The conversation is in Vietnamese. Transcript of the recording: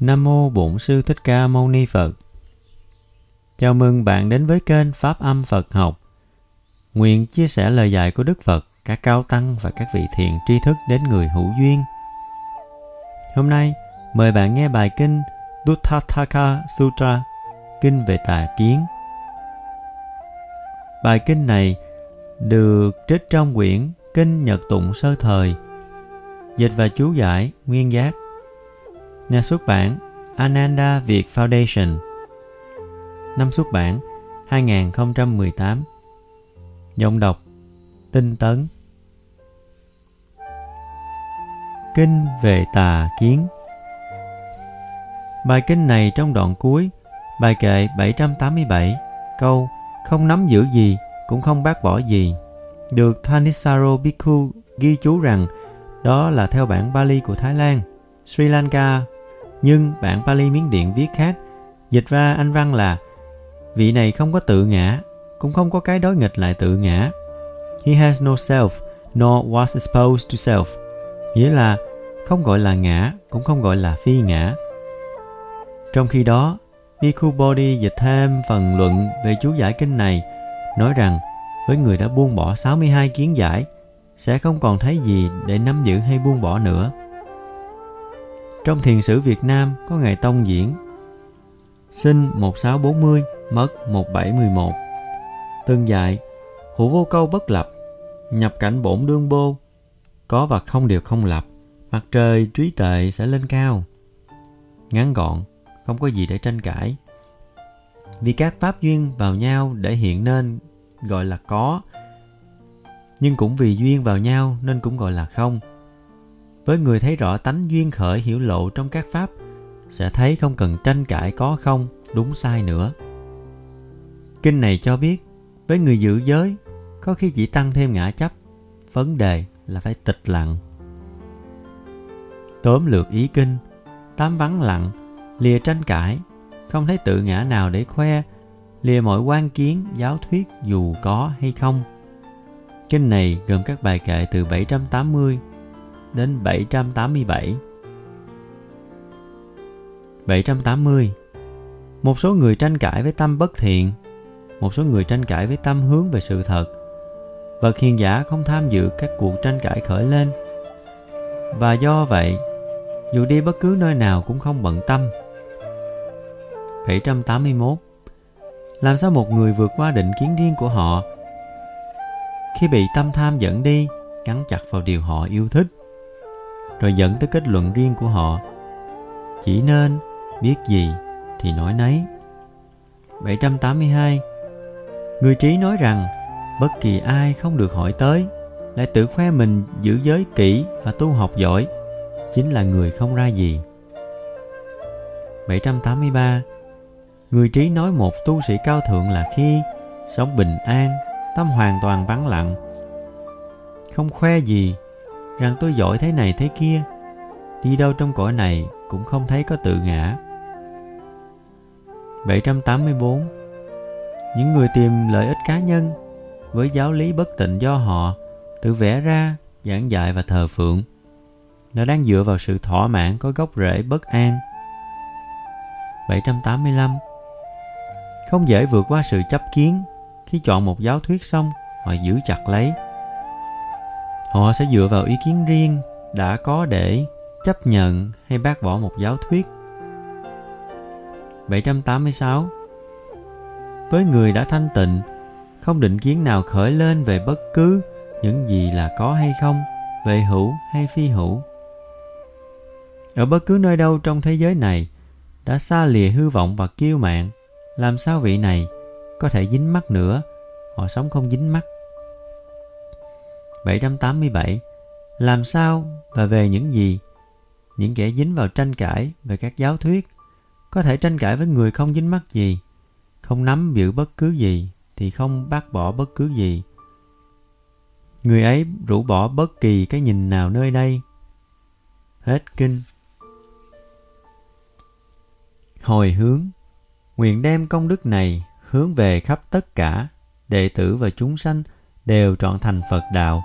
Nam mô Bổn sư Thích Ca Mâu Ni Phật. Chào mừng bạn đến với kênh Pháp Âm Phật Học. Nguyện chia sẻ lời dạy của Đức Phật, các cao tăng và các vị thiện tri thức đến người hữu duyên. Hôm nay, mời bạn nghe bài kinh Duttataka Sutra, kinh về tà kiến. Bài kinh này được trích trong quyển Kinh Nhật Tụng Sơ Thời, dịch và chú giải Nguyên Giác Nhà xuất bản Ananda Việt Foundation. Năm xuất bản 2018 Giọng đọc, Tinh Tấn. Kinh về tà kiến. Bài kinh này trong đoạn cuối, Bài kệ 787 Câu Không nắm giữ gì, Cũng không bác bỏ gì Được Thanisaro Bhikkhu ghi chú rằng Đó là theo bản Bali của Thái Lan, Sri Lanka nhưng bản Pali Miến Điện viết khác, dịch ra anh văn là vị này không có tự ngã, cũng không có cái đối nghịch lại tự ngã. He has no self, nor was exposed to self. Nghĩa là không gọi là ngã, cũng không gọi là phi ngã. Trong khi đó, Bhikkhu Bodhi dịch thêm phần luận về chú giải kinh này, nói rằng với người đã buông bỏ 62 kiến giải, sẽ không còn thấy gì để nắm giữ hay buông bỏ nữa. Trong thiền sử Việt Nam có ngày tông diễn. Sinh 1640, mất 1711 Từng dạy Hữu vô câu bất lập Nhập cảnh bổn đương bô. Có và không đều không lập Mặt trời trí tệ sẽ lên cao. Ngắn gọn Không có gì để tranh cãi. Vì các pháp duyên vào nhau để hiện nên gọi là có Nhưng cũng vì duyên vào nhau nên cũng gọi là không với người thấy rõ tánh duyên khởi hiểu lộ trong các pháp, sẽ thấy không cần tranh cãi có không, đúng sai nữa. Kinh này cho biết, với người giữ giới, có khi chỉ tăng thêm ngã chấp. Vấn đề là phải tịch lặng. Tóm lược ý kinh, tám vắng lặng, lìa tranh cãi, không thấy tự ngã nào để khoe, lìa mọi quan kiến, giáo thuyết dù có hay không. Kinh này gồm các bài kệ từ 780 đến 787. 780. Một số người tranh cãi với tâm bất thiện, một số người tranh cãi với tâm hướng về sự thật. Bậc hiền giả không tham dự các cuộc tranh cãi khởi lên. Và do vậy, dù đi bất cứ nơi nào cũng không bận tâm. 781. Làm sao một người vượt qua định kiến riêng của họ khi bị tâm tham dẫn đi, gắn chặt vào điều họ yêu thích? Rồi dẫn tới kết luận riêng của họ. Chỉ nên biết gì thì nói nấy. 782 Người trí nói rằng bất kỳ ai không được hỏi tới lại tự khoe mình giữ giới kỹ và tu học giỏi chính là người không ra gì. 783 Người trí nói một tu sĩ cao thượng là khi sống bình an, tâm hoàn toàn vắng lặng, không khoe gì rằng tôi giỏi thế này thế kia đi đâu trong cõi này cũng không thấy có tự ngã. 784 Những người tìm lợi ích cá nhân với giáo lý bất tịnh do họ tự vẽ ra, giảng dạy và thờ phượng. Nó đang dựa vào sự thỏa mãn có gốc rễ bất an. 785 Không dễ vượt qua sự chấp kiến khi chọn một giáo thuyết xong họ giữ chặt lấy họ sẽ dựa vào ý kiến riêng, đã có để chấp nhận hay bác bỏ một giáo thuyết. 786 Với người đã thanh tịnh, không định kiến nào khởi lên về bất cứ những gì là có hay không, về hữu hay phi hữu. Ở bất cứ nơi đâu trong thế giới này, đã xa lìa hư vọng và kiêu mạn, làm sao vị này có thể dính mắt nữa? Họ sống không dính mắt. 787 Làm sao và về những gì? Những kẻ dính vào tranh cãi về các giáo thuyết có thể tranh cãi với người không dính mắc gì, không nắm giữ bất cứ gì thì không bác bỏ bất cứ gì. Người ấy rũ bỏ bất kỳ cái nhìn nào nơi đây. Hết kinh. Hồi hướng Nguyện đem công đức này hướng về khắp tất cả, đệ tử và chúng sanh đều trọn thành Phật đạo